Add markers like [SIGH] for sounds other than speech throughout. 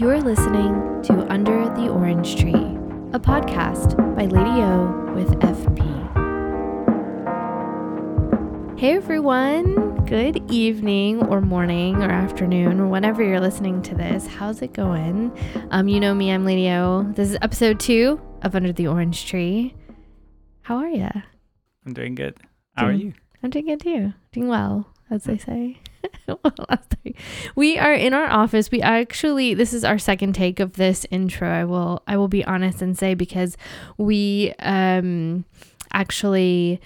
You're listening to Under the Orange Tree, a podcast by Lady O with FP. Hey everyone, good evening or morning or afternoon or whenever you're listening to this. How's it going? Um, you know me, I'm Lady O. This is episode two of Under the Orange Tree. How are you? I'm doing good. How are you? I'm doing good too. Doing well, as they say. [LAUGHS] We are in our office. We actually this is our second take of this intro. I will I will be honest and say because we um actually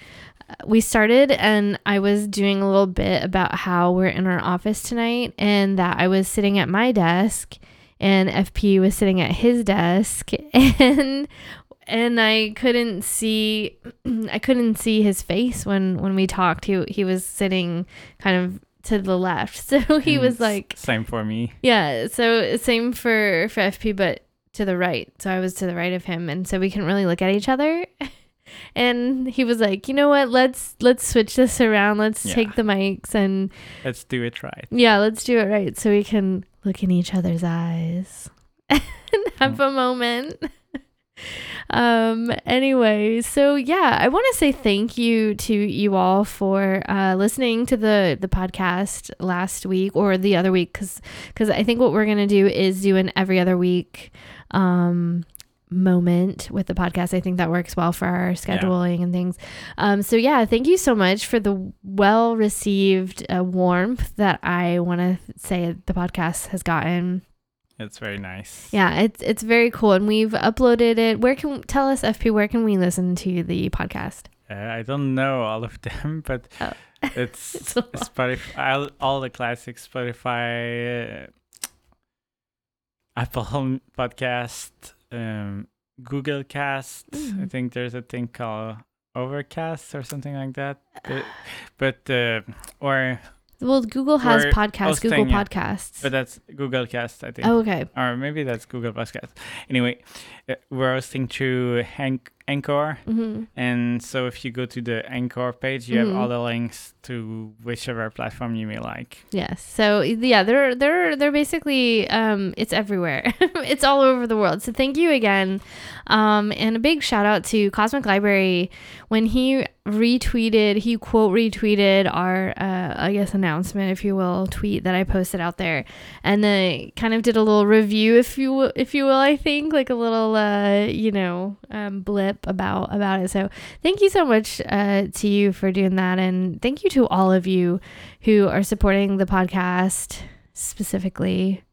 uh, we started and I was doing a little bit about how we're in our office tonight and that I was sitting at my desk and FP was sitting at his desk [LAUGHS] and and I couldn't see [CLEARS THROAT] I couldn't see his face when when we talked. He he was sitting kind of to the left. [LAUGHS] So he And was like same for me. yeah, so same for for FP but to the right. So I was to the right of him and so we couldn't really look at each other. [LAUGHS] And he was like, "You know what? Let's let's switch this around. Let's Yeah. take the mics and Let's do it right. yeah, let's do it right so we can look in each other's eyes [LAUGHS] and have mm. a moment. Um anyway, so yeah, I want to say thank you to you all for uh listening to the the podcast last week or the other week cuz cuz I think what we're going to do is do an every other week um moment with the podcast. I think that works well for our scheduling and things. Um, so yeah, thank you so much for the well received uh, warmth that I want to say the podcast has gotten. It's very nice. Yeah, it's it's very cool, and we've uploaded it. Where can tell us FP? Where can we listen to the podcast? Uh, I don't know all of [LAUGHS] them, but Oh. [LAUGHS] it's, It's. Spotify, all, all the classics, Spotify, uh, Apple Podcast, um, Google Cast. I Mm. think there's a thing called Overcast or something like that. But, but uh, or Well, Google has We're podcasts. Google yeah. Podcasts. but that's Google Cast, I think. oh, okay. or maybe that's Google Podcast. Anyway, uh, we're hosting through Hank- Anchor, hmm and so if you go to the Anchor page, you have Mhm. all the links to whichever platform you may like. Yes. So yeah, they're they're they're basically um it's everywhere. [LAUGHS] it's all over the world. So thank you again. Um and a big shout out to Cosmic Library when he retweeted, he quote retweeted our uh I guess announcement if you will, tweet that I posted out there and then kind of did a little review if you will, if you will, I think like a little uh you know, um blip about about it. So thank you so much uh, to you for doing that and thank you to all of you who are supporting the podcast specifically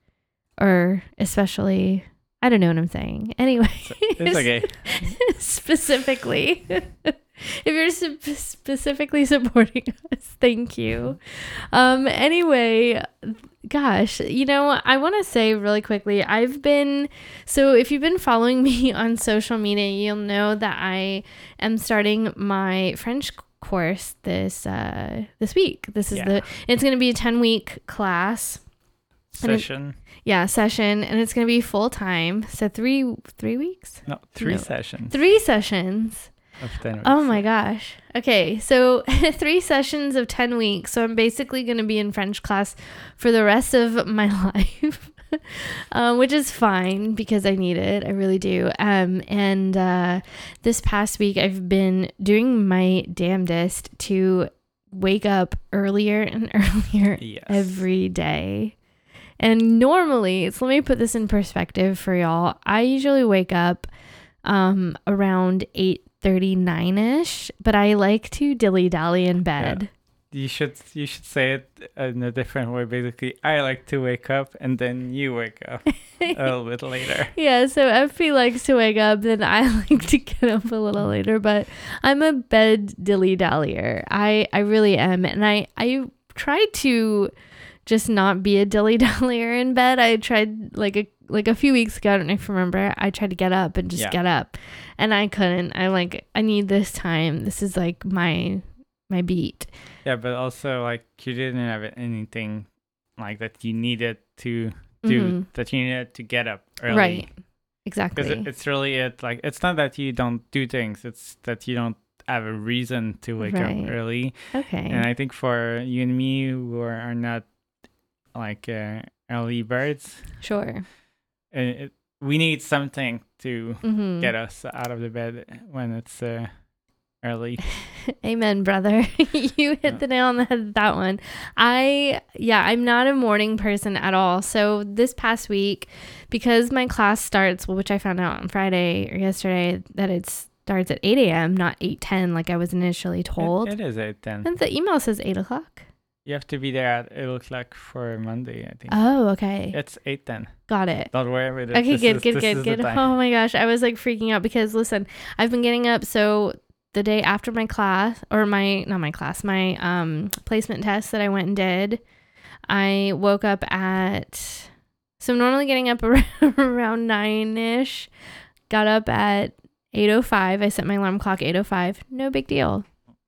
or especially i don't know what i'm saying anyway It's okay. [LAUGHS] specifically [LAUGHS] [LAUGHS] if you're sp- specifically supporting [LAUGHS] us thank you. Um anyway gosh you know i want to say really quickly i've been so if you've been following [LAUGHS] me on social media you'll know that i am starting my french course this uh this week. This is Yeah. the it's going to be a 10 week class. Session. yeah session and it's going to be full time. So three three weeks? No, three No. sessions. Three sessions. of 10 Oh my gosh. Okay, so [LAUGHS] three sessions of 10 weeks. So I'm basically going to be in French class for the rest of [LAUGHS] my life, [LAUGHS] um, which is fine because I need it. I really do. Um, and uh, this past week, I've been doing my damnedest to wake up earlier and earlier Yes. every day. And normally, so let me put this in perspective for y'all. I usually wake up um around 8:39ish, but I like to dilly-dally in bed. you should you should say it in a different way. Basically, I like to wake up and then you wake up a [LAUGHS] little bit later. Yeah, so FP likes to wake up, then I [LAUGHS] like to get up a little later, but I'm a bed dilly dallyer. I I really am, and I I try to just not be a dilly [LAUGHS] dallyer in bed. I tried like a like a few weeks ago. I don't know if you remember. I tried to get up and just Yeah. get up, and I couldn't. I'm like, I need this time. This is like my my beat. Yeah, but also like you didn't have anything like that you needed to do Mhm. that you needed to get up early. Right. Because Exactly. it, it's really it. Like it's not that you don't do things; it's that you don't have a reason to wake Right. up early. okay. And I think for you and me, who are not like uh, early birds, sure. and it, we need something to hmm get us out of the bed when it's uh, early. [LAUGHS] Amen, brother. [LAUGHS] you hit Yeah. the nail on the head with that one. I, yeah, I'm not a morning person at all. So this past week, because my class starts, which I found out on Friday or yesterday that it starts at 8 a.m., not 8:10 like I was initially It- told. it is eight ten. and the email says 8 o'clock. You have to be there at it looks like for Monday. I think Oh, okay. it's eight ten. Got it. Don't worry about it. Okay, This good, is- good, good, good. Oh my gosh, I was like freaking out because listen, I've been getting up so the day after my class or my not my class, my um placement test that I went and did, I woke up at so I'm normally getting up [LAUGHS] around, around 9ish. Got up at 8:05. I set my alarm clock 8:05. No big deal.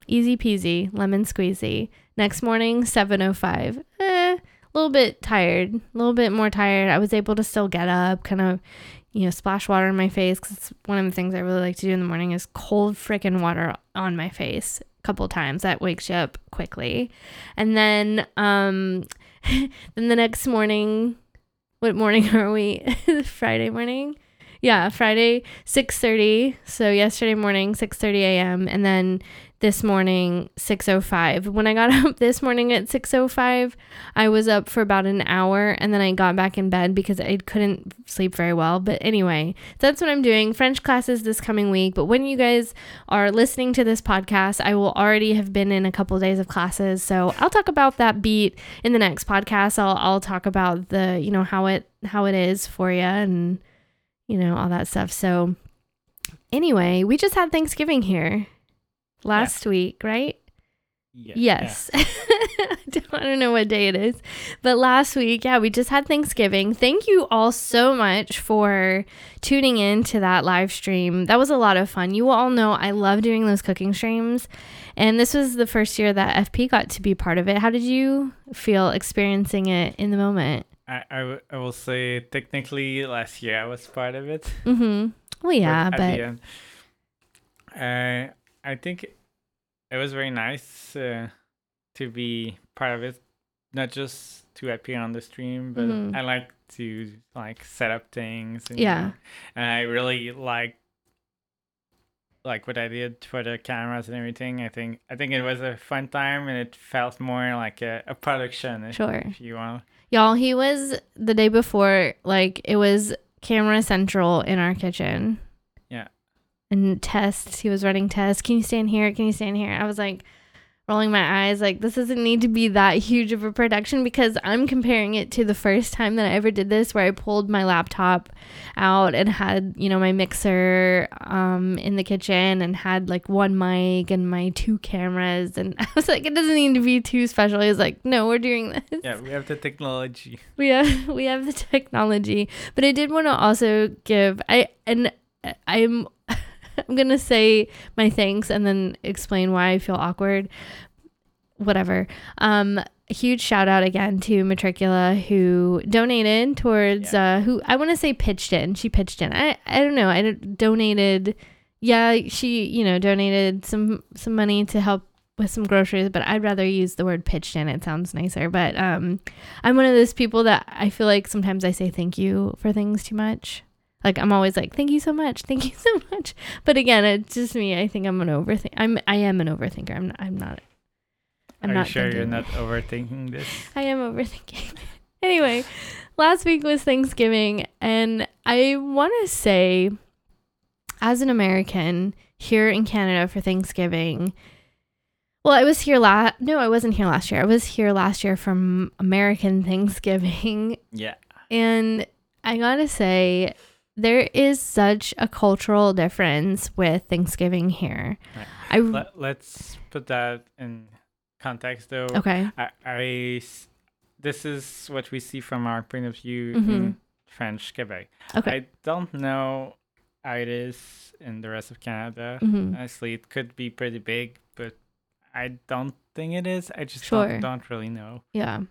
Easy peasy, lemon squeezy. Next morning 7:05. Eh, a little bit tired, a little bit more tired. I was able to still get up, kind of, you know, splash water in my face because it's one of the things I really like to do in the morning is cold freaking water on my face a couple times. That wakes you up quickly. And then, um, [LAUGHS] then the next morning, what morning [LAUGHS] are we? [LAUGHS] Friday morning. Yeah, Friday, 6:30. So yesterday morning, 6:30 a.m. and then this morning 6:05. When I got [LAUGHS] up this morning at 6:05, I was up for about an hour and then I got back in bed because I couldn't sleep very well. But anyway, that's what I'm doing. French classes this coming week, but when you guys are listening to this podcast, I will already have been in a couple days of classes. So, I'll talk about that beat in the next podcast. I'll I'll talk about the, you know, how it how it is for you and you know, all that stuff. So, anyway, we just had Thanksgiving here last week, right? Yeah, Yes. [LAUGHS] I don't- I don't know what day it is. But last week, yeah, we just had Thanksgiving. Thank you all so much for tuning in to that live stream. That was a lot of fun. You all know I love doing those cooking streams. And this was the first year that FP got to be part of it. How did you feel experiencing it in the moment? I, I, w- I will say technically last year I was part of it. Mm-hmm. Well, yeah, but end. Uh, I think it was very nice uh, to be part of it, not just to appear on the stream, but Mhm. I like to like set up things. And, Yeah. and I really like like what I did for the cameras and everything. I think I think it was a fun time, and it felt more like a, a production. if- Sure. If you want. Y'all, he was the day before, like, it was camera central in our kitchen. And tests. He was running tests. Can you stand here? Can you stand here? I was like, rolling my eyes, like, this doesn't need to be that huge of a production because I'm comparing it to the first time that I ever did this, where I pulled my laptop out and had, you know, my mixer um, in the kitchen and had like one mic and my two cameras. And [LAUGHS] I was like, it doesn't need to be too special. He was like, no, we're doing this Yeah, we have the technology. [LAUGHS] we have we have the technology but i did want to also give i and i'm [LAUGHS] i'm gonna say my thanks and then explain why i feel awkward. Whatever. Um huge shout out again to matricula who donated towards uh who i want to say pitched in. She pitched in. I i don't know. I donated yeah she you know donated some some money to help with some groceries but i'd rather use the word pitched in. It sounds nicer but um I'm one of those people that I feel like sometimes I say thank you for things too much. Like I'm always like, thank you so much, thank you so [LAUGHS] much. But again, it's just me. I think I'm an overthink. I'm I am an overthinker. I'm not. I'm not. I'm Are not you sure you're not overthinking this? [LAUGHS] I am overthinking. [LAUGHS] anyway, last week was Thanksgiving, and I want to say, as an American here in Canada for Thanksgiving, well, I was here last. No, I wasn't here last year. I was here last year from American Thanksgiving, Yeah. and I gotta say, there is such a cultural difference with Thanksgiving here. Right. I Let, let's put that in context though. okay. I, I this is what we see from our point of view Mhm. in French Quebec. Okay. I don't know how it is in the rest of Canada. hmm Honestly, it could be pretty big, but I don't think it is. I just Sure. don't, don't really know. Yeah.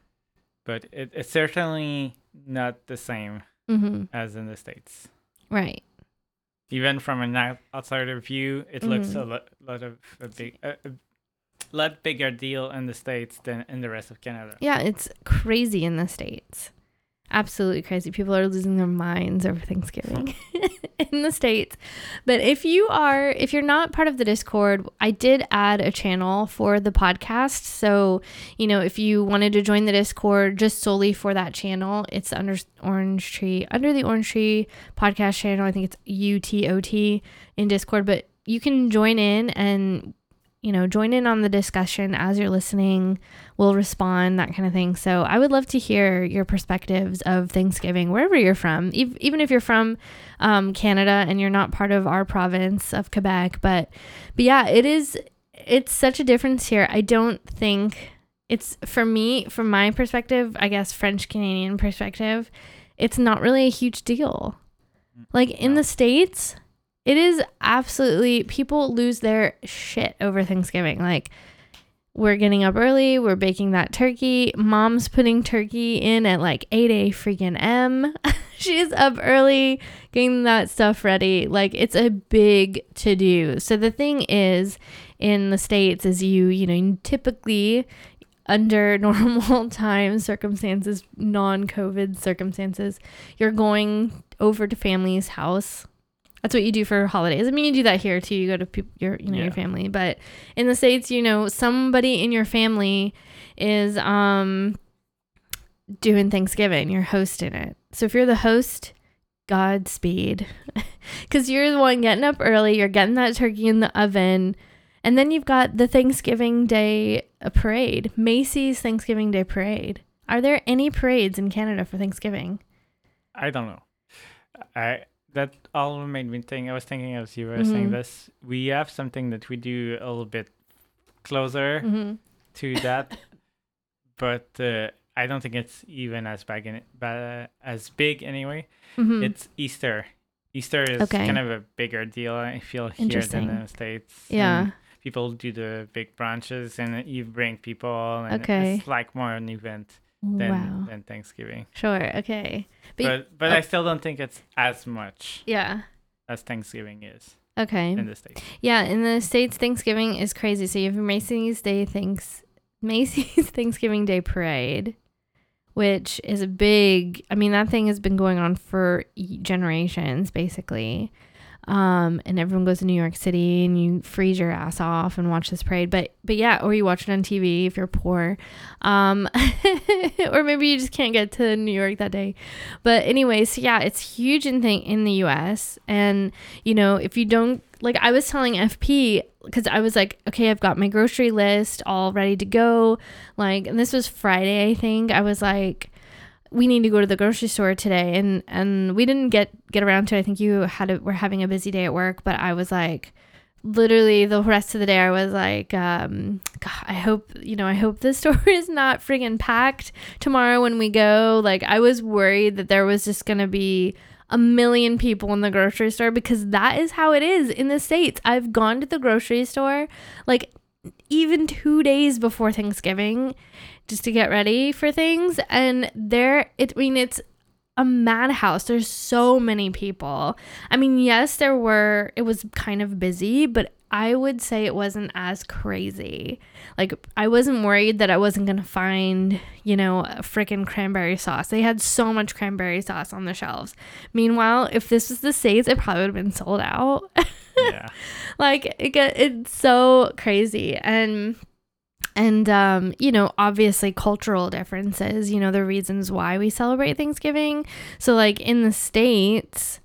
But it, it's certainly not the same hmm as in the States. Right. Even from an outsider view, it looks Mhm. a lot, lot of a big, a, a lot bigger deal in the States than in the rest of Canada. Yeah, it's crazy in the States. Absolutely crazy. People are losing their minds over Thanksgiving [LAUGHS] in the States. But if you are, if you're not part of the Discord, I did add a channel for the podcast. So, you know, if you wanted to join the Discord just solely for that channel, it's under Orange Tree, under the Orange Tree podcast channel. I think it's UTOT in Discord, but you can join in and you know, join in on the discussion as you're listening. We'll respond, that kind of thing. So I would love to hear your perspectives of Thanksgiving, wherever you're from, even if you're from um, Canada and you're not part of our province of Quebec. But, but yeah, it is, it's such a difference here. I don't think it's, for me, from my perspective, I guess French Canadian perspective, it's not really a huge deal. Like in the States, it is absolutely people lose their shit over Thanksgiving. Like we're getting up early, we're baking that turkey. Mom's putting turkey in at like 8 a freaking M. [LAUGHS] She's up early getting that stuff ready. Like it's a big to do. So the thing is in the states is you, you know, typically under [LAUGHS] normal time circumstances, non-COVID circumstances, you're going over to family's house that's what you do for holidays. I mean, you do that here too. You go to your, you know, yeah. your family, but in the states, you know, somebody in your family is um doing Thanksgiving. You're hosting it. So if you're the host, Godspeed, [LAUGHS] because you're the one getting up early. You're getting that turkey in the oven, and then you've got the Thanksgiving Day uh, parade, Macy's Thanksgiving Day parade. Are there any parades in Canada for Thanksgiving? I don't know. I that all made me think. I was thinking as you were mm-hmm. saying this, we have something that we do a little bit closer mm-hmm. to that, [LAUGHS] but uh, I don't think it's even as big in, uh, as big anyway. Mm-hmm. It's Easter. Easter is okay. kind of a bigger deal. I feel here than in the states. Yeah. And people do the big branches, and you bring people, and okay. it's like more an event than wow. than Thanksgiving. Sure. Okay. But but, but oh. I still don't think it's as much. Yeah. As Thanksgiving is. Okay. In the states. Yeah, in the states, Thanksgiving is crazy. So you have Macy's Day thanks Macy's [LAUGHS] Thanksgiving Day Parade, which is a big. I mean, that thing has been going on for generations, basically um, and everyone goes to New York City and you freeze your ass off and watch this parade. But but yeah, or you watch it on TV if you're poor, um, [LAUGHS] or maybe you just can't get to New York that day. But anyways, yeah, it's huge in thing in the U.S. And you know if you don't like, I was telling FP because I was like, okay, I've got my grocery list all ready to go. Like, and this was Friday, I think. I was like we need to go to the grocery store today and and we didn't get get around to it. I think you had a, were having a busy day at work, but I was like literally the rest of the day I was like um God, I hope you know I hope the [LAUGHS] store is not friggin' packed tomorrow when we go. Like I was worried that there was just going to be a million people in the grocery store because that is how it is in the states. I've gone to the grocery store like even 2 days before Thanksgiving just to get ready for things. And there, it, I mean, it's a madhouse. There's so many people. I mean, yes, there were, it was kind of busy, but I would say it wasn't as crazy. Like, I wasn't worried that I wasn't going to find, you know, a freaking cranberry sauce. They had so much cranberry sauce on the shelves. Meanwhile, if this was the States, it probably would have been sold out. [LAUGHS] Yeah. like, it it's so crazy. And, and um, you know obviously cultural differences you know the reasons why we celebrate thanksgiving. So like in the states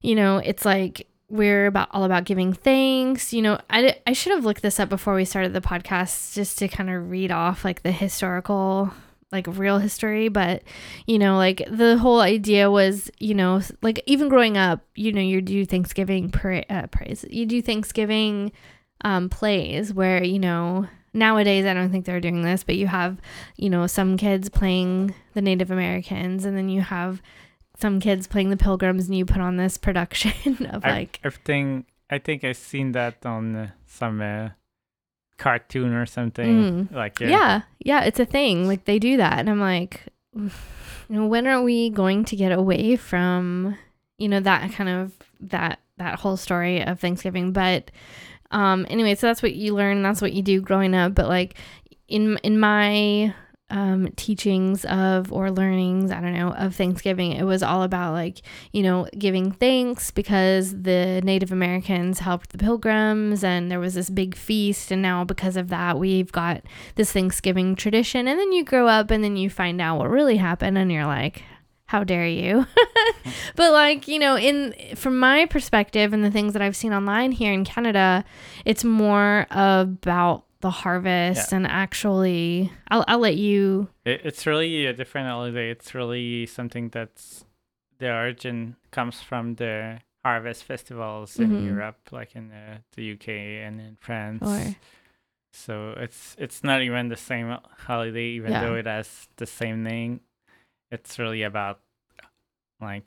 you know it's like we're about all about giving thanks. You know i, I should have looked this up before we started the podcast just to kind of read off like the historical like real history. But you know like the whole idea was you know like even growing up you know you do thanksgiving pra- uh, praise you do thanksgiving um plays where you know nowadays i don't think they're doing this but you have you know some kids playing the native americans and then you have some kids playing the pilgrims and you put on this [LAUGHS] production of like I, think i think i've seen that on uh, some uh, cartoon or something. Mm. like yeah. Yeah it's a thing. Like they do that and i'm like you know when are we going to get away from you know that kind of that that whole story of thanksgiving? But um, anyway, so that's what you learn. That's what you do growing up. But like in in my um, teachings of or learnings, I don't know, of Thanksgiving. It was all about like, you know, giving thanks because the Native Americans helped the pilgrims and there was this big feast. And now, because of that, we've got this Thanksgiving tradition. And then you grow up and then you find out what really happened and you're like, how dare you [LAUGHS] [LAUGHS] but like you know in from my perspective and the things that i've seen online here in canada it's more about the harvest yeah. and actually I'll, I'll let you it, it's really a different holiday it's really something that's the origin comes from the harvest festivals mm-hmm. in europe like in the, the uk and in france so it's it's not even the same holiday even yeah. though it has the same name it's really about like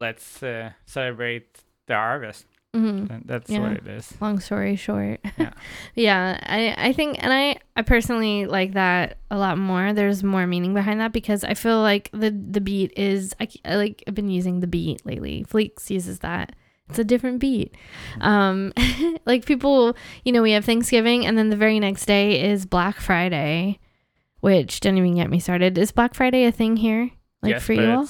let's uh, celebrate the harvest Mm-hmm. That's yeah. what it is. Long story short. Yeah. [LAUGHS] yeah. I, I think, and I, I personally like that a lot more. There's more meaning behind that because I feel like the, the beat is, I, I like, I've been using the beat lately. Fleeks uses that. It's a different beat. Um, [LAUGHS] like people, you know, we have Thanksgiving and then the very next day is Black Friday, which don't even get me started. Is Black Friday a thing here? Like yes, for you all?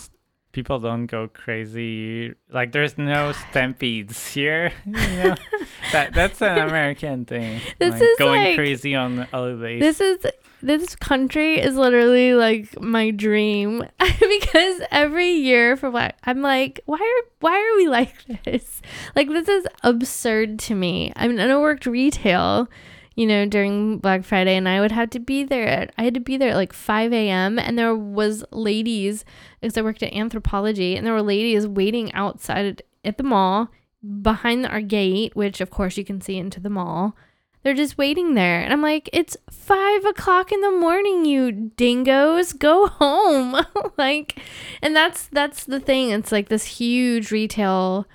people don't go crazy. Like there's no stampedes here. [LAUGHS] You know? [LAUGHS] that that's an American thing. This like, is going like, crazy on the holidays. This is this country is literally like my dream [LAUGHS] because every year for what I'm like, why are why are we like this? Like this is absurd to me. I mean, I worked retail you know, during Black Friday, and I would have to be there. At, I had to be there at like 5 a.m. And there was ladies, because I worked at Anthropologie, and there were ladies waiting outside at the mall behind our gate, which of course you can see into the mall. They're just waiting there. And I'm like, it's five o'clock in the morning, you dingoes. Go home. [LAUGHS] like, and that's that's the thing. It's like this huge retail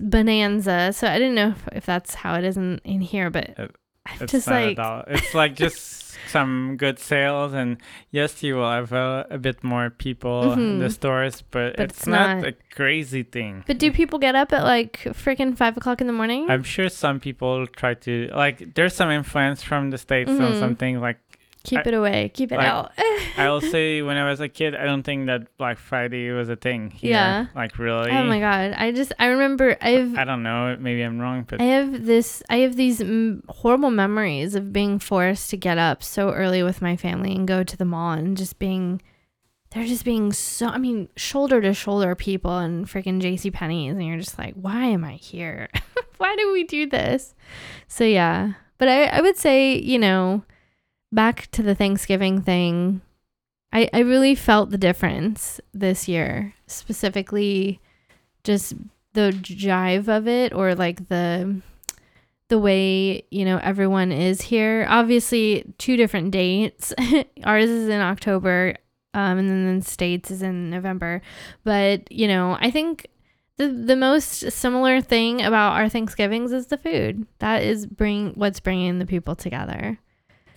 bonanza. So I didn't know if, if that's how it is in, in here, but uh, uh, it's just like it's like just [LAUGHS] some good sales and yes you will have a, a bit more people mm-hmm. in the mm-hmm. stores but, but it's, it's not, not, a crazy thing but do people get up at like freaking five o'clock in the morning i'm sure some people try to like there's some influence from the states mm-hmm. on something like Keep I, it away. Keep it like, out. [LAUGHS] I'll say when I was a kid, I don't think that Black Friday was a thing. Here. Yeah. Like really. Oh my god! I just I remember I've. I don't know. Maybe I'm wrong, but I have this. I have these m- horrible memories of being forced to get up so early with my family and go to the mall and just being. They're just being so. I mean, shoulder to shoulder people and freaking J.C. Penney's, and you're just like, why am I here? [LAUGHS] why do we do this? So yeah, but I I would say you know back to the Thanksgiving thing, I, I really felt the difference this year, specifically just the jive of it or like the the way you know everyone is here. Obviously two different dates. [LAUGHS] Ours is in october um, and then the states is in november. But you know i think the the most similar thing about our thanksgivings is the food. That is bring what's bringing the people together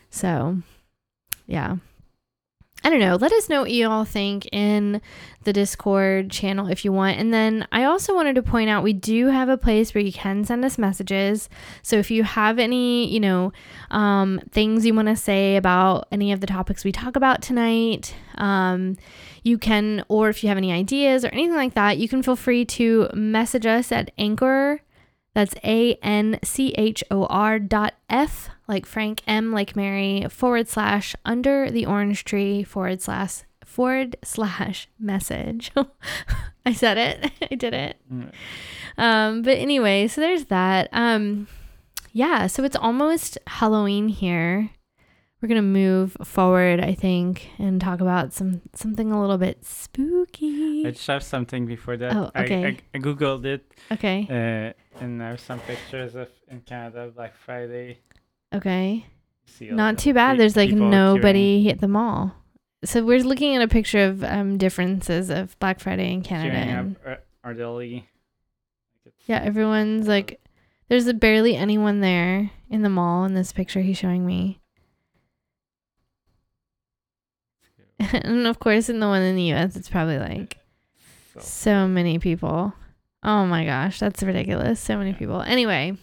so, yeah. I don't know. Let us know what you all think in the Discord channel if you want. And then I also wanted to point out we do have a place where you can send us messages. So if you have any, you know, um, things you want to say about any of the topics we talk about tonight, um, you can, or if you have any ideas or anything like that, you can feel free to message us at Anchor that's A N C H O R dot F, like Frank, M like Mary, forward slash under the orange tree, forward slash forward slash message. [LAUGHS] I said it. [LAUGHS] I did it. Mm. Um, but anyway, so there's that. Um, yeah, so it's almost Halloween here. We're gonna move forward, I think, and talk about some something a little bit spooky. I just have something before that. Oh, okay. I, I, I googled it. Okay. Uh, and there's some pictures of in Canada Black Friday. Okay. Not too bad. There's like nobody queuing. at the mall. So we're looking at a picture of um differences of Black Friday in Canada. And, Ardely. Yeah, everyone's like, there's barely anyone there in the mall in this picture he's showing me. [LAUGHS] and of course, in the one in the U.S., it's probably like so, so many people. Oh my gosh, that's ridiculous. So many people. Anyway,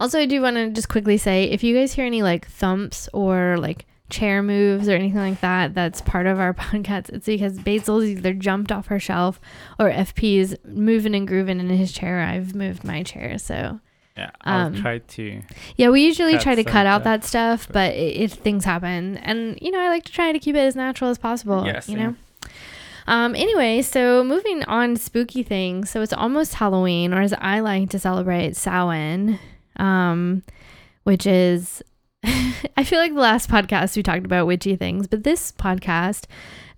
also, I do want to just quickly say if you guys hear any like thumps or like chair moves or anything like that that's part of our [LAUGHS] podcast it's because basil's either jumped off her shelf or fp's moving and grooving in his chair i've moved my chair so Yeah, I'll Um, try to. yeah we usually try to cut out that stuff but it things happen and you know i like to try to keep it as natural as possible Yes, you yeah. know um anyway so moving on to spooky things so it's almost halloween or as i like to celebrate samhain um which is [LAUGHS] I feel like the last podcast we talked about witchy things, but this podcast,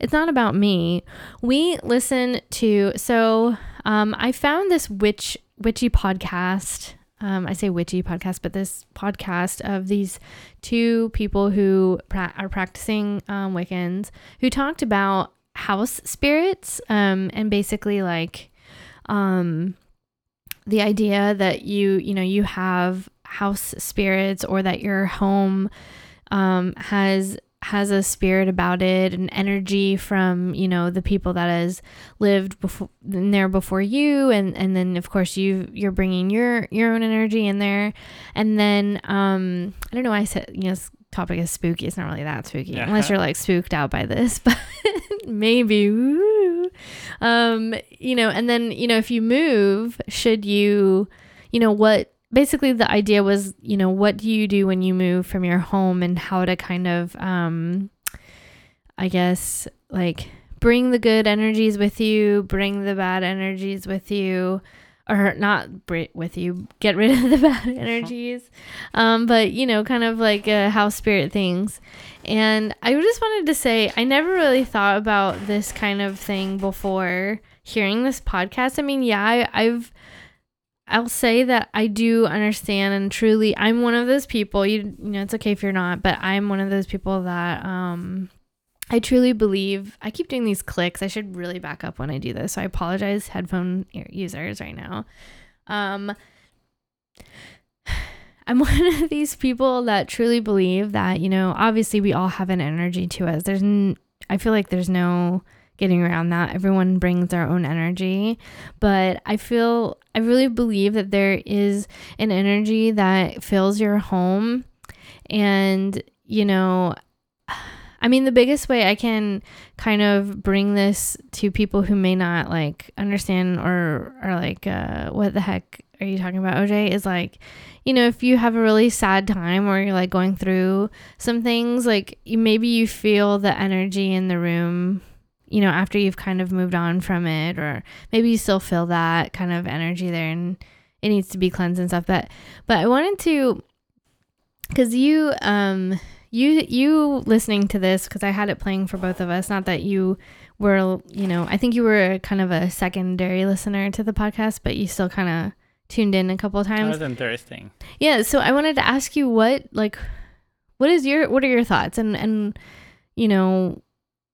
it's not about me. We listen to so um I found this witch witchy podcast. Um, I say witchy podcast, but this podcast of these two people who pra- are practicing um, Wiccans who talked about house spirits um, and basically like um, the idea that you you know you have house spirits or that your home um, has has a spirit about it an energy from you know the people that has lived before in there before you. And and then of course you you're bringing your your own energy in there. And then um i don't know why i said you know this topic is spooky. It's not really that spooky Yeah. unless you're like spooked out by this [LAUGHS] but maybe. Um you know and then you know if you move should you you know what basically the idea was you know what do you do when you move from your home and how to kind of um i guess like bring the good energies with you bring the bad energies with you or not br- with you get rid of the [LAUGHS] bad energies. Um but you know kind of like uh, house spirit things and i just wanted to say i never really thought about this kind of thing before hearing this podcast. I mean yeah I, i've I'll say that I do understand and truly I'm one of those people you you know it's okay if you're not but I'm one of those people that um I truly believe I keep doing these clicks. I should really back up when I do this so I apologize headphone users right now. Um [SIGHS] I'm [LAUGHS] one of these people that truly believe that you know obviously we all have an energy to us. There's n- I feel like there's no getting around that. Everyone brings their own energy. But I feel I really believe that there is an energy that fills your home. And you know [SIGHS] I mean the biggest way I can kind of bring this to people who may not like understand or are like uh what the heck are you talking about OJ is like you know if you have a really sad time or you're like going through some things like you, maybe you feel the energy in the room you know after you've kind of moved on from it or maybe you still feel that kind of energy there and it needs to be cleansed and stuff but but i wanted to because you um you you listening to this because i had it playing for both of us not that you were you know i think you were kind of a secondary listener to the podcast but you still kind of tuned in a couple of That was interesting. yeah so i wanted to ask you what like what is your what are your thoughts and and you know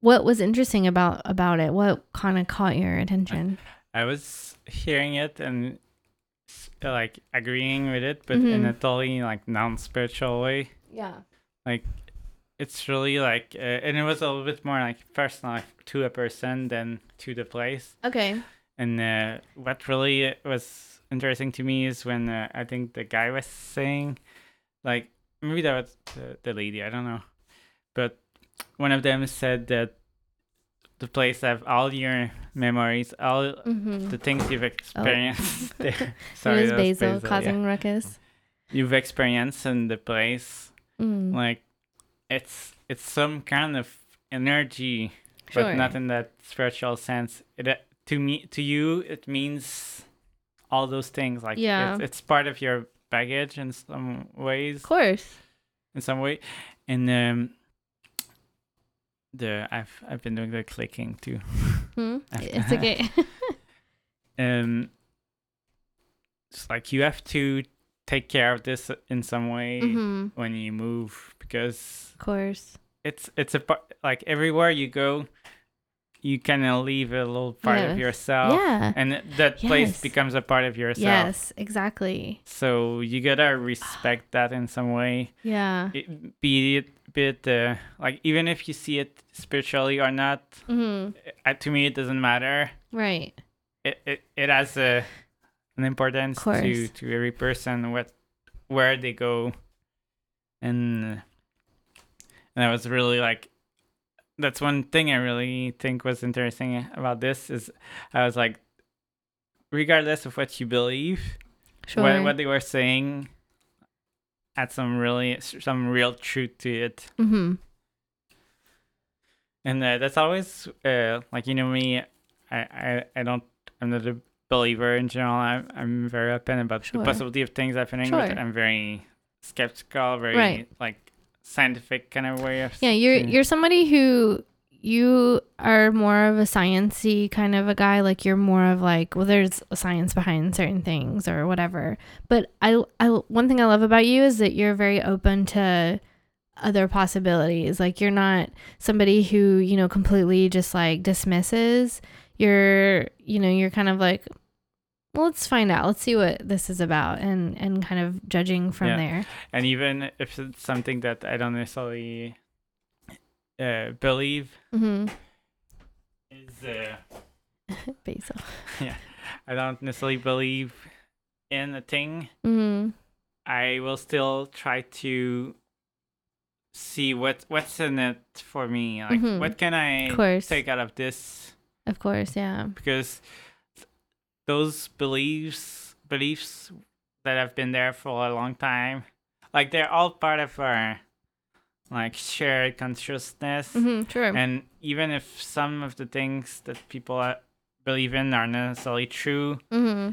what was interesting about about it what kind of caught your attention I was hearing it and like agreeing with it, but in Mhm. a totally like non-spiritual way. yeah Like it's really like, uh, and it was a little bit more like personal like, to a person than to the place. okay And uh, what really was interesting to me is when uh, I think the guy was saying, like, maybe that was the, the lady, I don't know. But one of them said that the place have all your memories, all mm-hmm. the things you've experienced [LAUGHS] there. Sorry, it was basil, yeah. causing ruckus You've experienced in the place. Mm. Like, it's it's some kind of energy sure but not in that spiritual sense. It uh, to me to you it means all those things. Like Yeah. it's, it's part of your baggage in some ways, of course in some way, and um, the I've I've been doing the clicking too. hmm? [LAUGHS] it's okay [LAUGHS] Um, it's like you have to take care of this in some way hmm when you move because of course. it's it's a part like everywhere you go you kind of leave a little part of yourself yeah. and th- that place becomes a part of yourself. Yes exactly. So you gotta respect that in some way. Yeah. It, be it be it uh, like even if you see it spiritually or not hmm uh, to me it doesn't matter. Right. It it, it has a an importance to to every person what where they go and and I was really like, that's one thing I really think was interesting about this is I was like, regardless of what you believe, Sure. what what they were saying had some really some real truth to it, mm-hmm. and uh, that's always uh, like you know me, I I, I don't I'm not a believer in general. I'm I'm very open oh, about Sure. the possibility of things happening, but I'm very skeptical, very Right. like scientific kind of way of Yeah, you're you're somebody who you are more of a sciency kind of a guy. Like you're more of like, well, there's a science behind certain things or whatever. But I, I one thing I love about you is that you're very open to other possibilities. Like you're not somebody who you know completely just like dismisses. You're you know you're kind of like. Well, let's find out. Let's see what this is about, and and kind of judging from Yeah. there. and even if it's something that I don't necessarily uh, believe Mm-hmm. is uh, [LAUGHS] Basil. [LAUGHS] Yeah, I don't necessarily believe in a thing. Mm-hmm. I will still try to see what what's in it for me. Like, Mhm. what can I take out of this? Of course, yeah. Because those beliefs beliefs that have been there for a long time, like they're all part of our like shared consciousness. Mm-hmm, sure. And even if some of the things that people believe in are not necessarily true, mm-hmm.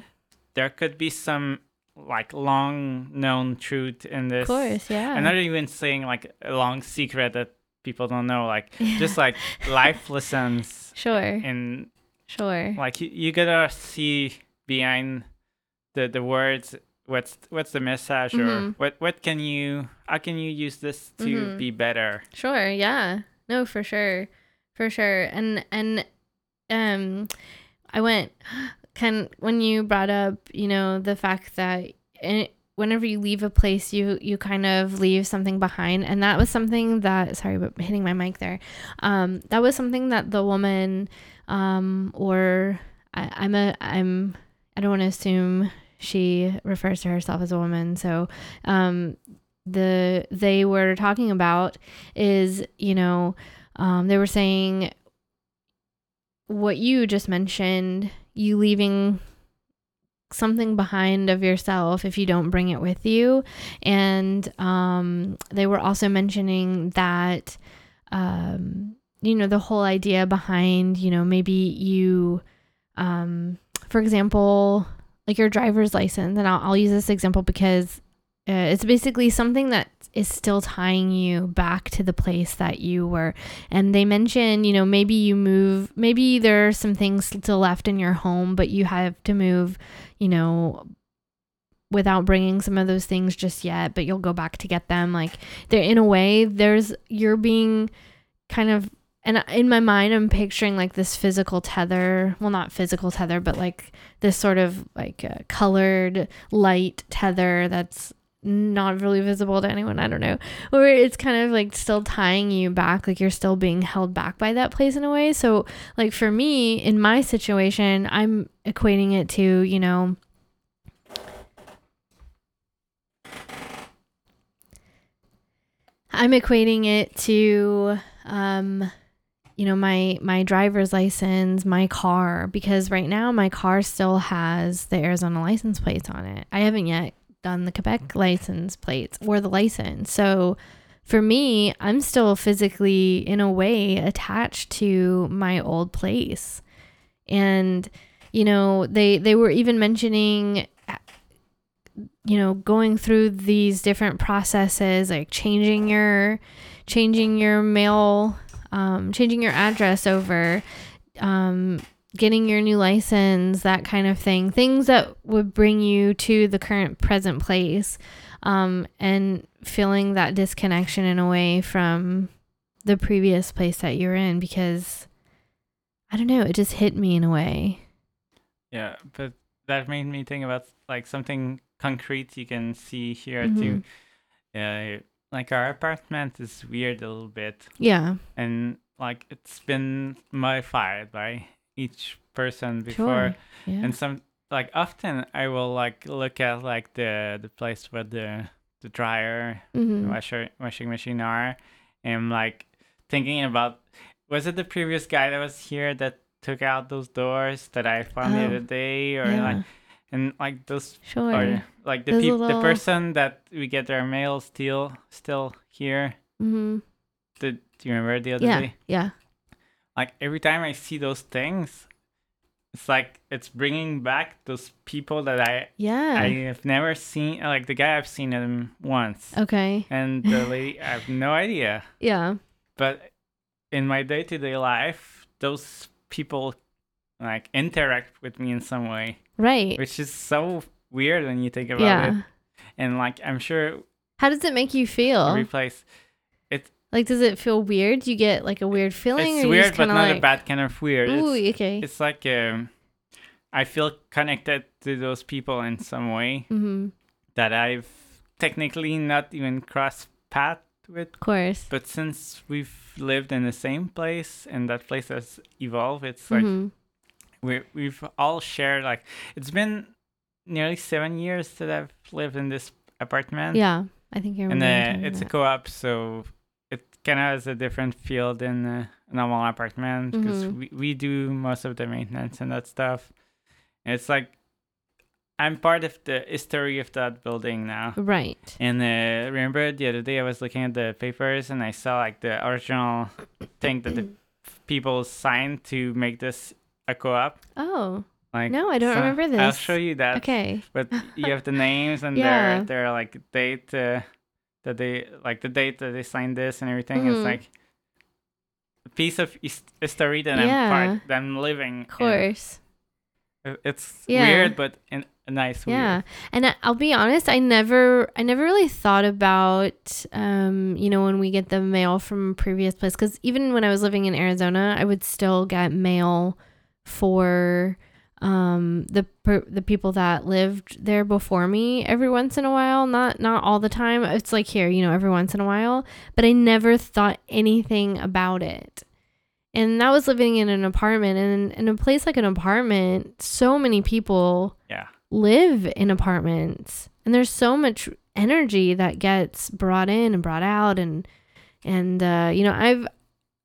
there could be some like long known truth in this. Of course, yeah. I'm not even saying like a long secret that people don't know, like [LAUGHS] Yeah. just like life lessons sure, and sure. like you, you gotta see behind the the words what's what's the message or Mhm. what what can you how can you use this to Mhm. be better Sure, yeah. No, for sure. For sure. And and um I went [GASPS] can when you brought up, you know, the fact that it, whenever you leave a place you you kind of leave something behind. And that was something that sorry but hitting my mic there. Um that was something that the woman um or I, i'm a i'm i don't want to assume she refers to herself as a woman. So um the they were talking about is you know um, they were saying what you just mentioned you leaving something behind of yourself if you don't bring it with you. And um, they were also mentioning that um, you know the whole idea behind you know maybe you um, for example like your driver's license and I'll, I'll use this example because uh, it's basically something that is still tying you back to the place that you were. And they mention, you know, maybe you move, maybe there are some things still left in your home, but you have to move, you know, without bringing some of those things just yet, but you'll go back to get them. Like, they're in a way, there's, you're being kind of and in my mind i'm picturing like this physical tether well not physical tether but like this sort of like colored light tether that's not really visible to anyone i don't know. Where it's kind of like still tying you back like you're still being held back by that place in a way. So like for me in my situation i'm equating it to you know i'm equating it to um you know my my driver's license my car because right now my car still has the arizona license plates on it. I haven't yet done the quebec license plates or the license. So for me i'm still physically in a way attached to my old place. And you know they they were even mentioning you know going through these different processes like changing your changing your mail um, changing your address over, um, getting your new license, that kind of thing. Things that would bring you to the current present place um, and feeling that disconnection in a way from the previous place that you're in because I don't know, it just hit me in a way. Yeah, but that made me think about like something concrete you can see here Mhm. too. Uh, like our apartment is weird a little bit, Yeah, and like it's been modified by each person before, sure. Yeah. and some like often I will like look at like the the place where the the dryer Mhm. washer washing machine are and like thinking about was it the previous guy that was here that took out those doors that I found the Oh, other day, or yeah. like and like those Sure. or like the Those peop- little- the person that we get their mail still still here. mm-hmm. The, do you remember the other Yeah. day? Yeah. Like every time I see those things, it's like it's bringing back those people that I Yeah. I have never seen. Like the guy I've seen him once, okay. and the [LAUGHS] lady I have no idea. Yeah. But in my day to day life, those people like interact with me in some way, Right. which is so weird when you think about Yeah. it. And like I'm sure How does it make you feel? every place Like, does it feel weird? You get like a weird feeling? it's weird, but not like, a bad kind of weird. Ooh, It's, okay. it's like um, I feel connected to those people in some way mm-hmm. that I've technically not even crossed path with. Of course. But since we've lived in the same place and that place has evolved, it's like Mhm. we we've all shared like it's been nearly seven years that I've lived in this apartment. Yeah. I think you're and uh, it's a co-op, so kind of has a different feel than a normal apartment because Mhm. we, we do most of the maintenance and that stuff. And it's like I'm part of the history of that building now. Right. And uh, remember the other day I was looking at the papers and I saw like the original thing that the [CLEARS THROAT] people signed to make this a co-op. Oh. Like No, I don't so remember this. I'll show you that. Okay. But you have the [LAUGHS] names and Yeah. their their like date uh, that they like the date that they signed this and everything. Mhm. It's like a piece of history that Yeah. I'm part that I'm living. Of course. in. It's Yeah. weird, but in a nice. Yeah. And I- I'll be honest, I never I never really thought about um, you know, when we get the mail from previous place cuz even when I was living in Arizona, I would still get mail for um the per- the people that lived there before me every once in a while not not all the time it's like here you know every once in a while but i never thought anything about it and that was living in an apartment and in a place like an apartment so many people Yeah. live in apartments and there's so much energy that gets brought in and brought out and and uh you know i've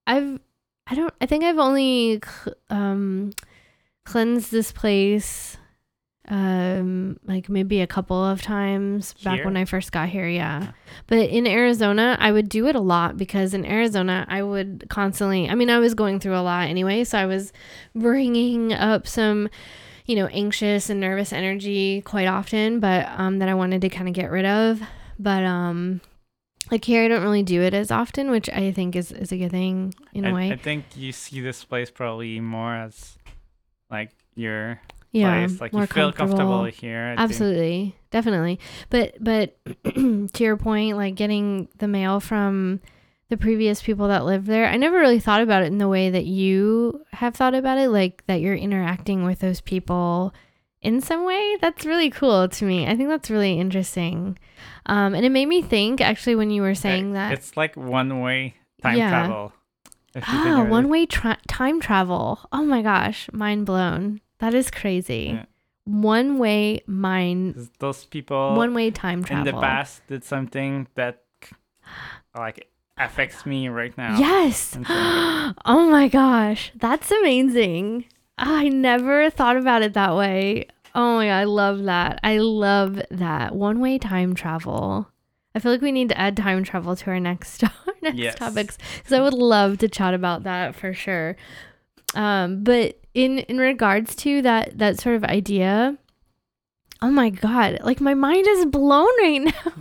i've i don't i think i've only um cleansed this place um like maybe a couple of times back Here? when i first got here yeah but in arizona i would do it a lot because in arizona i would constantly i mean i was going through a lot anyway so i was bringing up some you know, anxious and nervous energy quite often, but um, that I wanted to kind of get rid of. But um, like here, I don't really do it as often, which I think is, is a good thing in a I, way. I think you see this place probably more as like your yeah, place. Like more you feel comfortable comfortable. here. I think. Absolutely, definitely. But but [CLEARS THROAT] to your point, like getting the mail from the previous people that lived there, I never really thought about it in the way that you have thought about it, like that you're interacting with those people in some way. That's really cool to me. I think that's really interesting. Um, and it made me think actually when you were saying Uh, that It's like one way time Yeah. travel. Ah, one way tra- time travel. Oh my gosh, mind blown. That is crazy. Yeah. One way mind. Those people one way time travel. in the past did something that like affects me right now. Yes. [GASPS] Oh my gosh. That's amazing. I never thought about it that way. Oh my god, I love that. I love that. One way time travel. I feel like we need to add time travel to our next [LAUGHS] our next Yes. topics because I would love to chat about that for sure. Um, but in in regards to that that sort of idea, oh my god, like my mind is blown right [LAUGHS] now.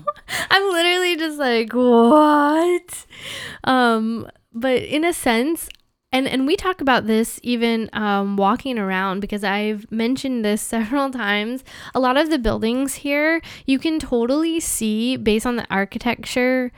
I'm literally just like, what? Um, but in a sense, and and we talk about this even um, walking around because I've mentioned this [LAUGHS] several times. A lot of the buildings here, you can totally see based on the architecture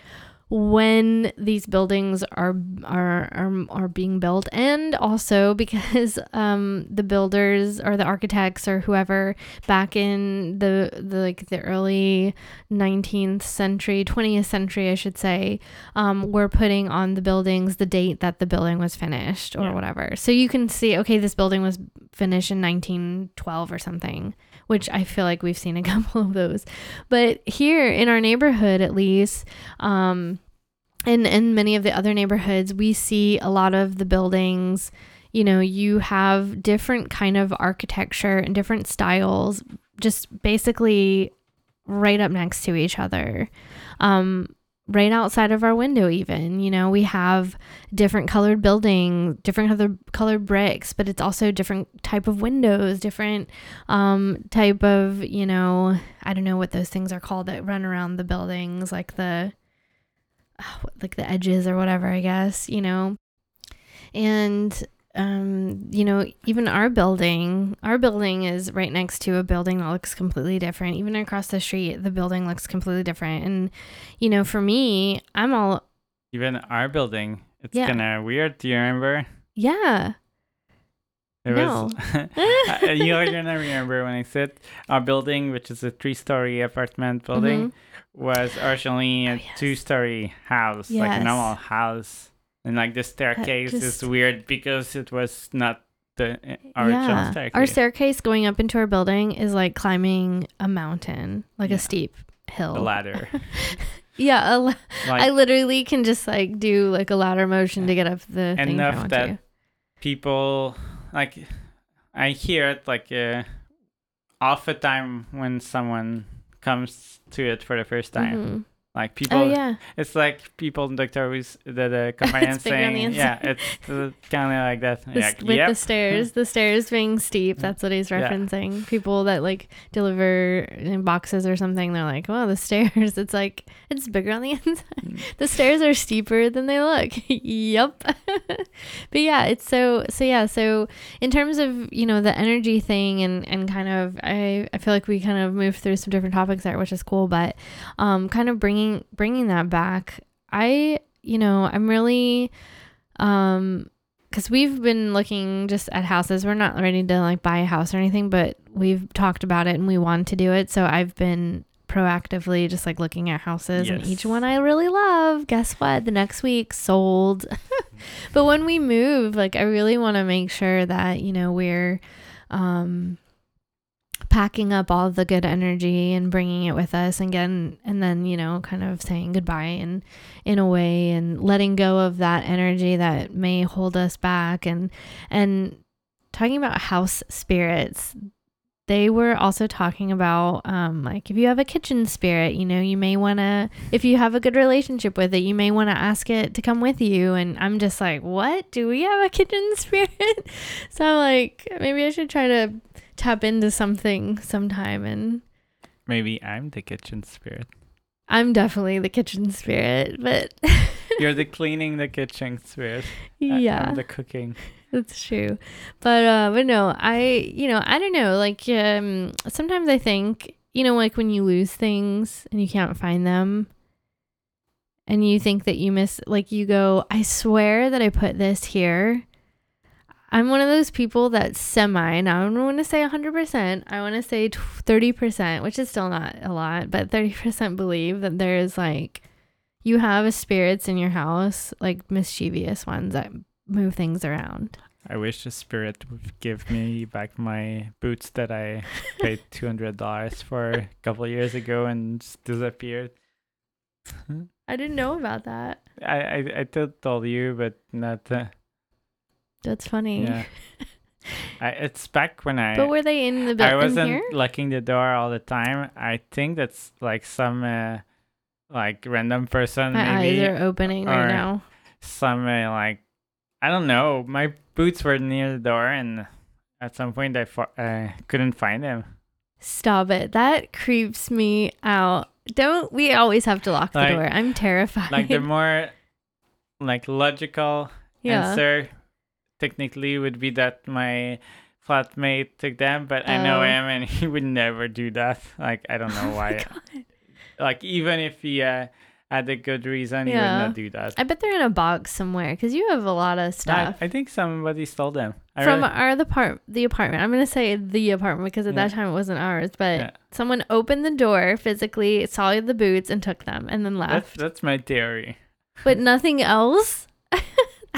when these buildings are are are, are being built. And also [LAUGHS] because um the builders or the architects or whoever back in the, the like the early 19th century 20th century I should say um were putting on the buildings the date that the building was finished or Yeah. whatever. So you can see okay this building was finished in 1912 or something which I feel like we've seen a [LAUGHS] couple of those. But here in our neighborhood at least um in in many of the other neighborhoods we see a lot of the buildings you know you have different kind of architecture and different styles just basically right up next to each other. Um, right outside of our window even you know we have different colored building different other colored bricks but it's also different type of windows different um, type of you know i don't know what those things are called that run around the buildings like the [SIGHS] like the edges or whatever i guess you know? And um, you know, even our building, our building is right next to a building that looks completely different. Even across the street, the building looks completely different. And, you know, for me, I'm all. Even our building, it's yeah. kind of weird. Do you remember? Yeah. It no. [LAUGHS] was. you're gonna remember when I said our building, which is a three-story apartment building, mm-hmm. was originally a oh, yes. two-story house, yes. like a normal house. And like the staircase just, is weird because it was not the eh, original yeah. staircase. Our staircase going up into our building is like climbing a mountain, like yeah. a steep hill. A ladder. [LAUGHS] yeah, a la- like, I literally can just like do like a ladder motion to get up the thing enough that people like I hear it like uh, off a time when someone comes to it for the first time. Mm-hmm like oh, people, oh, yeah. it's like people in Doctor Who's the the [LAUGHS] companion saying, yeah, it's uh, kind of like that. The, like, with yep. the stairs, the stairs being steep. That's what he's referencing. Yeah. People that like deliver in boxes or something. They're like, well, the [LAUGHS] stairs. It's like it's bigger on the [LAUGHS] inside. Mm. the stairs are steeper than they look. yep. but yeah, it's so so yeah. So in terms of you know the energy thing and and kind of I I feel like we kind of moved through some different topics there, which is cool. But um, kind of bringing bringing bringing that back, I you know I'm really um because we've been looking just at houses. We're not ready to like buy a house or anything, but we've talked about it and we want to do it. So I've been proactively just like looking at houses yes. and each one I really love. Guess what? The next week sold. [LAUGHS] but when we move, like I really want to make sure that, you know, we're um packing up all the good energy and bringing it with us and getting and then you know kind of saying goodbye and in a way and letting go of that energy that may hold us back. And and talking about house spirits they were also talking about um, like if you have a kitchen spirit you know you may want to if you have a good relationship with it you may want to ask it to come with you. And i'm just like what? Do we have a kitchen [LAUGHS] spirit? So i'm like maybe i should try to tap into something sometime and maybe I'm the kitchen spirit. I'm definitely the kitchen spirit, but [LAUGHS] you're the cleaning the kitchen spirit. Yeah. I'm the cooking. That's true. But uh but no, I you know, I don't know, like um sometimes I think, you know, like when you lose things and you can't find them and you think that you miss like you go, I swear that I put this here I'm one of those people that semi, now I don't want to say 100%, I want to say 30%, which is still not a lot, but 30% believe that there's like, you have spirits in your house, like mischievous ones that move things around. I wish the spirit would give me back my boots that I paid [LAUGHS] $200 for a couple years ago and just disappeared. I didn't know about that. I, I, I told you, but not. Uh, that's funny. Yeah. [LAUGHS] I, it's back when I. But were they in the building? I wasn't here? locking the door all the time. I think that's like some uh, like random person. My maybe, eyes are opening right now. Some uh, like I don't know. My boots were near the door, and at some point I fo- uh, couldn't find them. Stop it! That creeps me out. Don't we always have to lock like, the door? I'm terrified. Like the more like logical yeah. answer technically would be that my flatmate took them, but I know oh. him and [LAUGHS] he would never do that. Like I don't know oh why. like even if he uh, had a good reason, yeah. he would not do that. I bet they're in a box somewhere because you have a lot of stuff. I, I think somebody stole them. I From really... our the part the apartment. I'm gonna say the apartment because at yeah. that time it wasn't ours, but yeah. someone opened the door physically, saw the boots, and took them, and then left. That's, that's my theory. But nothing else.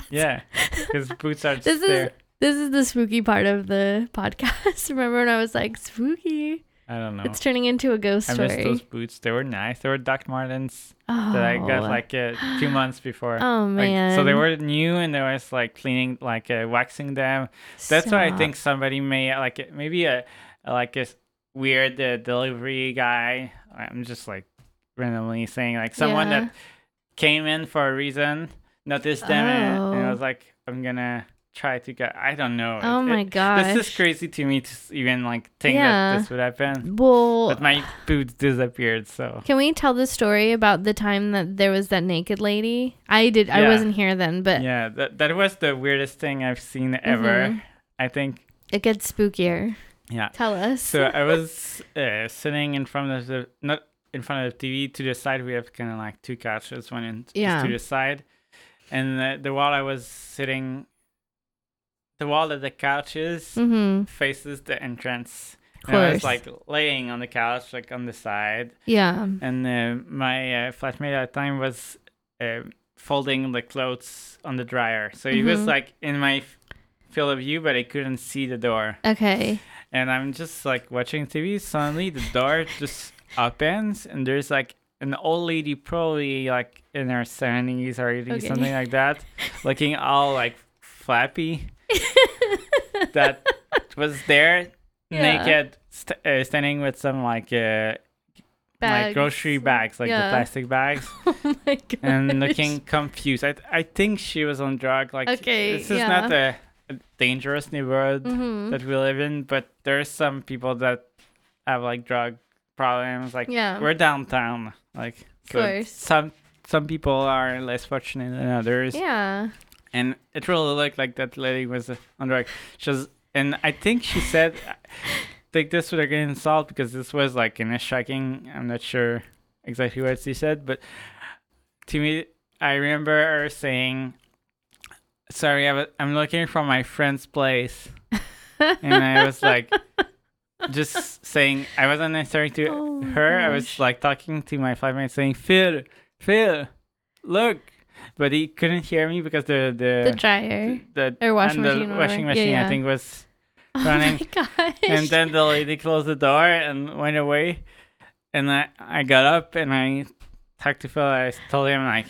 Yeah, because boots are this is this is the spooky part of the podcast. [LAUGHS] Remember when I was like spooky? I don't know. It's turning into a ghost I story. missed those boots. They were nice. They were Doc Martens oh. that I got like uh, two months before. Oh Like, man. so they were new, and I was like cleaning, like uh, waxing them. That's why I think somebody may like it- maybe a like a weird uh, delivery guy. I'm just like randomly saying like someone Yeah. that came in for a reason, noticed them, and, and I Oh. was like, I'm gonna try to get. I don't know. Oh It- my god. This is crazy to me to even like think Yeah. that this would happen. Well, But my boots disappeared, so can we tell the story about the time that there was that naked lady? I did. I wasn't here then, but yeah, that that was the weirdest thing I've seen ever. Mhm. I think. it gets spookier. Yeah. Tell us. So I [LAUGHS] was uh, sitting in front of the not in front of the TV to the side. We have kind of like two couches, one in Yeah. to the side, and uh, the wall I was sitting, the wall of the couch is mm-hmm. faces the entrance. Of And I was like laying on the couch, like on the side, Yeah. and uh, my uh, flatmate at the time was uh, folding the clothes on the dryer. So he was Mhm. like in my f- field of view, but I couldn't see the door. Okay. And I'm just like watching TV. Suddenly, the door just [LAUGHS] opens, and there's like an old lady, probably like in her 70s or 80s, Okay. something like that, [LAUGHS] looking all like flappy. [LAUGHS] that was there, Yeah. naked, st- uh, standing with some like uh, like grocery bags, like Yeah. the plastic bags, [LAUGHS] Oh my god. and looking confused. I I think she was on drug. Like Okay, this is not a, a dangerous neighborhood Mm-hmm. that we live in, but there's some people that have like drug problems. Like Yeah. we're downtown, like so course. some some people are less fortunate than others, Yeah. and it really looked like that lady was on drug. She was, and I think she said, [LAUGHS] "Take this with a grain of salt," because this was like in a shocking. I'm not sure exactly what she said, but to me, I remember her saying, "Sorry, I'm looking for my friend's place." [LAUGHS] and I was like, just saying, I wasn't necessarily to Oh her. I was like talking to my flatmate, saying, "Phil, Phil, look," but he couldn't hear me because the The the dryer. the, Or washing and the machine washing whatever. Yeah, machine I think was running. [LAUGHS] Oh running. my gosh. and then the lady closed the door and went away. And I, I got up and I talked to Phil. I told him like,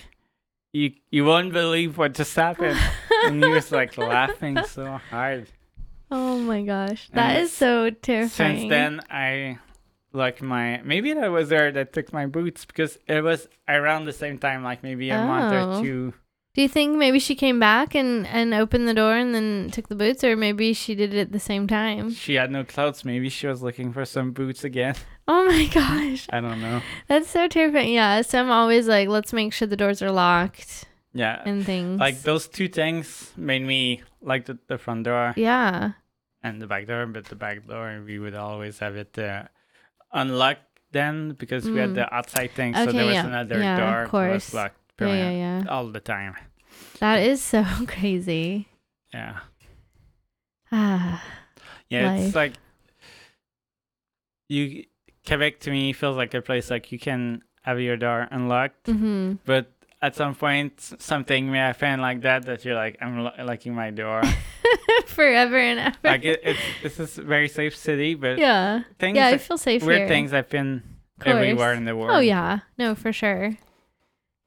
"You you won't believe what just happened." and he was like laughing so hard. Oh my gosh. That And is so terrifying. Since then, I like my maybe that was there that took my boots because it was around the same time, like maybe a month Oh. or two. Do you think maybe she came back and and opened the door and then took the boots, or maybe she did it at the same time? She had no clothes. Maybe she was looking for some boots again. [LAUGHS] Oh my gosh, I don't know. that's so terrifying. Yeah, so I'm always like, let's make sure the doors are locked Yeah, and things. like those two things made me like the, the front door yeah, and the back door, but the back door we would always have it uh, unlocked then because we had Mm. the outside thing, so there was yeah. another Yeah, of door that was locked yeah, yeah, yeah. all the time. That is so [LAUGHS] crazy. Yeah, Ah, [SIGHS] yeah, Life. it's like you Quebec to me feels like a place like you can have your door unlocked, mm-hmm. but at some point something may happen like that that you're like I'm lo- locking my door. [LAUGHS] forever and ever. like it, it's this is a very safe city, but yeah, things yeah, I feel safe weird here. things I've been everywhere in the world. Oh yeah, no, for sure.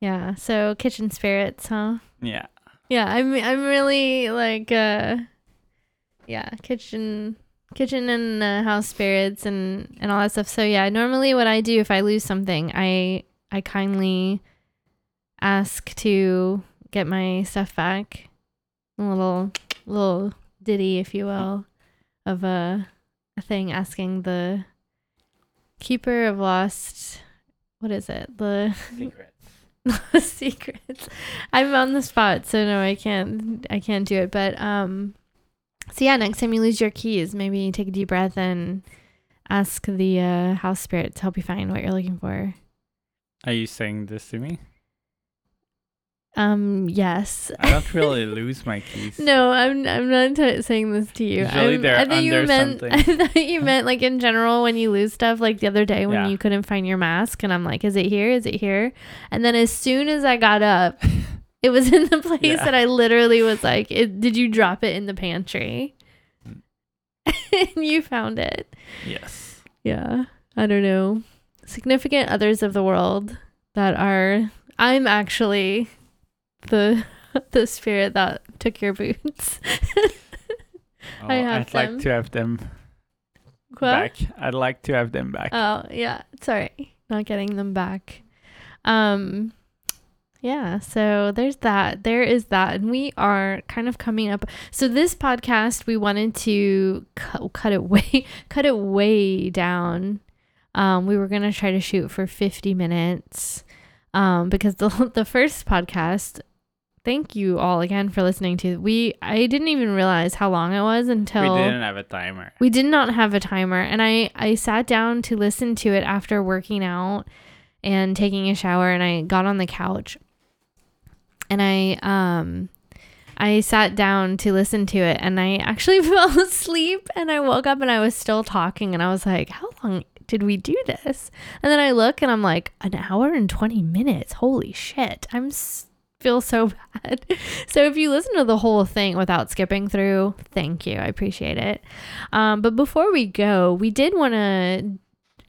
Yeah, so kitchen spirits, huh? Yeah. Yeah, I'm I'm really like uh yeah, kitchen kitchen and uh, house spirits and and all that stuff. So yeah, normally what I do if I lose something, I I kindly ask to get my stuff back. A little little ditty if you will of a a thing asking the keeper of lost what is it? The secrets. [LAUGHS] Secrets. I'm on the spot, so no, I can't. I can't do it. But um, so yeah, next time you lose your keys, maybe take a deep breath and ask the uh, house spirit to help you find what you're looking for. Are you saying this to me? Um, yes. I don't really lose my keys. [LAUGHS] No, I'm I'm not t- saying this to you. Usually I'm, they're I thought you meant [LAUGHS] something. I thought you meant like in general when you lose stuff. Like the other day when Yeah. you couldn't find your mask, and I'm like, "Is it here? Is it here?" And then as soon as I got up, [LAUGHS] it was in the place Yeah. that I literally was like, it, "Did you drop it in the pantry?" And you found it. Yes. yeah, I don't know. Significant others of the world that are. I'm actually the [LAUGHS] the spirit that took your boots. [LAUGHS] Oh, I have I'd them. like to have them What? back. I'd like to have them back. Oh yeah, sorry, not getting them back. Um, yeah. So there's that. There is that, and we are kind of coming up. So this podcast, we wanted to cut, cut it way, [LAUGHS] cut it way down. Um, we were gonna try to shoot for 50 minutes. Um, because the the first podcast. Thank you all again for listening to. We I didn't even realize how long it was until we didn't have a timer. we did not have a timer, and I I sat down to listen to it after working out and taking a shower, and I got on the couch, and I um I sat down to listen to it, and I actually [LAUGHS] fell asleep, and I woke up and I was still talking, and I was like, how long did we do this? And then I look, and I'm like, an hour and twenty minutes. Holy shit! I'm. S- feel so [LAUGHS] bad. So if you listen to the whole thing without skipping through, thank you. I appreciate it. Um, but before we go, we did want to,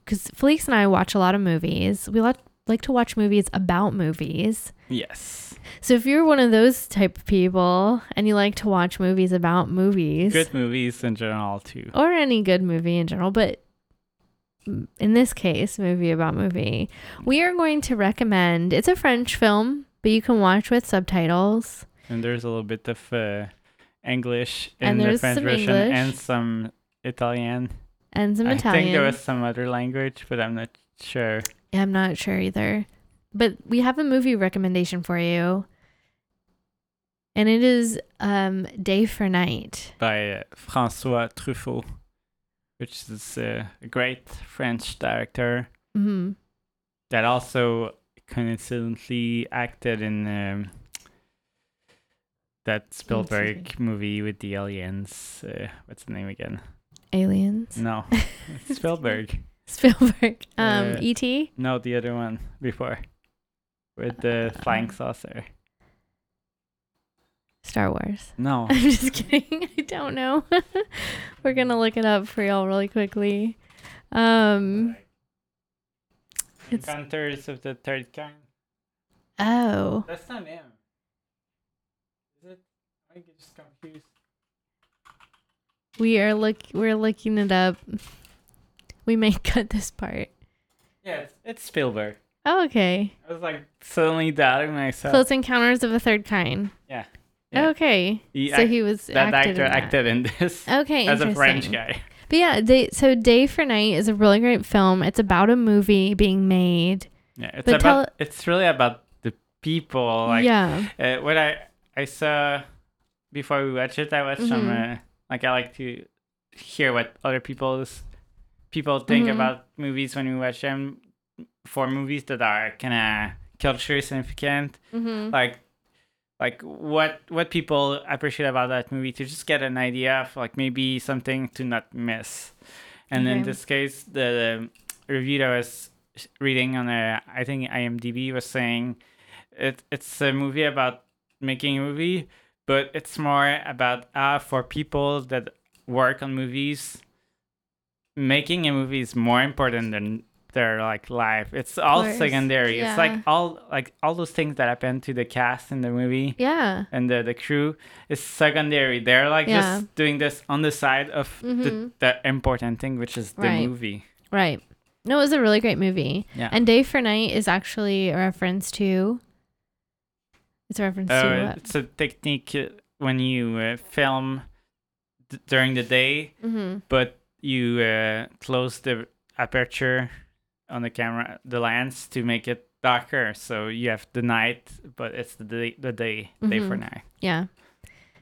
because Felix and I watch a lot of movies. We like like to watch movies about movies. Yes. So if you're one of those type of people and you like to watch movies about movies, Good movies in general too. or any good movie in general, but in this case, movie about movie, we are going to recommend. It's a French film, but you can watch with subtitles. And there's a little bit of uh, English in And the there's French some version English. and some Italian. and some I Italian. I think there was some other language, but I'm not sure. Yeah, I'm not sure either. But we have a movie recommendation for you. And it is um Day for Night. By uh, François Truffaut, which is uh, a great French director hmm that also coincidentally acted in um, that Spielberg movie with the aliens. Uh, what's the name again? Aliens. No, [LAUGHS] Spielberg. Spielberg. [LAUGHS] Um Uh, E.T. No, the other one before with the flying saucer. Star Wars. No, [LAUGHS] I'm just kidding. I don't know. We're gonna look it up for y'all really quickly. Um It's- Encounters of the Third Kind. oh. That's not him. Is it? I get just confused. We are look we're looking it up. We may [LAUGHS] cut this part. Yeah, it's, it's Spielberg. Oh, okay. I was like suddenly doubting myself. Close Encounters of a Third Kind. Yeah. Yeah. Okay. He so act- he was that acted actor in that. acted in this Okay, [LAUGHS] as a French guy. But yeah, they, so Day for Night is a really great film. It's about a movie being made. Yeah, it's about. tell- it's really about the people. Like yeah. uh, what I I saw before we watched it. I watched some. Mhm. Uh, like I like to hear what other people's people think Mhm. about movies when we watch them. For movies that are kind of culture significant, Mm-hmm. like like what what people appreciate about that movie to just get an idea of like maybe something to not miss. And in this case the review that I was reading on a i think imdb was saying it, it's a movie about making a movie but it's more about uh, for people that work on movies making a movie is more important than their like life it's all course. secondary it's like all like all those things that happen to the cast in the movie Yeah. and the, the crew is secondary they're like Yeah. just doing this on the side of the, Mhm. the important thing which is the Right. movie Right. No, it was a really great movie. yeah And Day for Night is actually a reference to. It's a reference Uh, to what? it's a technique when you uh, film d- during the day Mm-hmm. but you uh, close the aperture on the camera the lens to make it darker so you have the night but it's the day the day day for Mhm. night Yeah.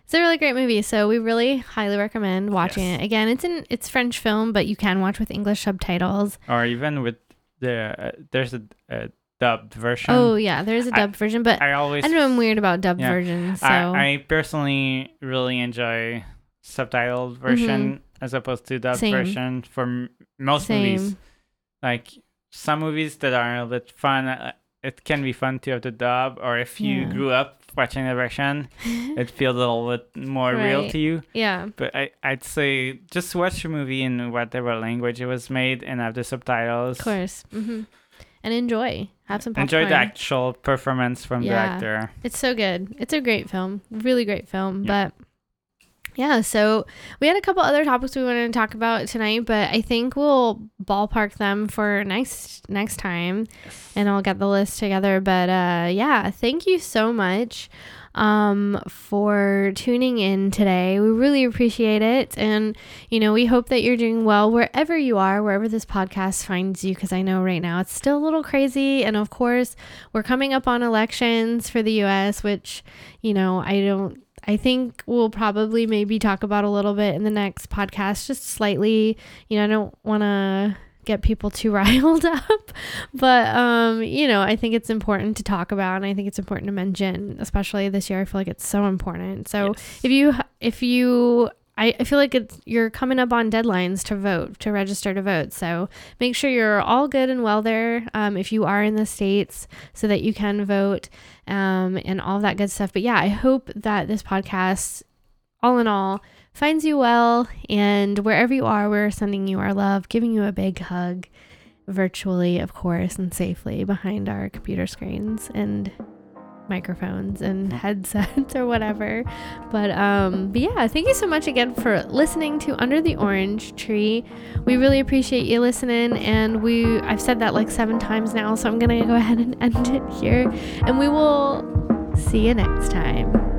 It's a really great movie, so we really highly recommend watching Yes. it. Again, it's in it's French film, but you can watch with English subtitles. or even with the uh, there's a, a dubbed version oh yeah, there's a dubbed version, but I, i always don't know. I'm weird about dubbed Yeah. versions. So I, I personally really enjoy subtitled version as opposed to dubbed Mm-hmm. Same. version for m- most movies. Like some movies that are a little bit fun, uh, it can be fun to have the dub. Or if you Yeah. grew up watching the version, [LAUGHS] it feels a little bit more real to you. Yeah. But I, I'd say just watch the movie in whatever language it was made and have the subtitles. Of course. hmm And enjoy. Have some popcorn. Enjoy the actual performance from the Yeah. actor. It's so good. It's a great film. Really great film. Yeah. But yeah, so we had a couple other topics we wanted to talk about tonight, but I think we'll ballpark them for next next time and I'll get the list together. But uh yeah, thank you so much um for tuning in today. We really appreciate it and you know, we hope that you're doing well wherever you are, wherever this podcast finds you because I know right now it's still a little crazy and of course, we're coming up on elections for the US, which, you know, I don't I think we'll probably maybe talk about a little bit in the next podcast, just slightly. You know, I don't want to get people too [LAUGHS] riled up, but um, you know, I think it's important to talk about, and I think it's important to mention, especially this year. I feel like it's so important. So Yes. if you if you I, I feel like it's you're coming up on deadlines to vote to register to vote. So make sure you're all good and well there um, if you are in the states so that you can vote um, and all that good stuff. But yeah i hope that this podcast all in all finds you well and wherever you are we're sending you our love giving you a big hug virtually of course and safely behind our computer screens. And microphones and headsets [LAUGHS] or whatever. But um but yeah, thank you so much again for listening to Under the Orange Tree. We really appreciate you listening and we I've said that like 7 times now, so I'm to go ahead and [LAUGHS] end it here and we will see you next time.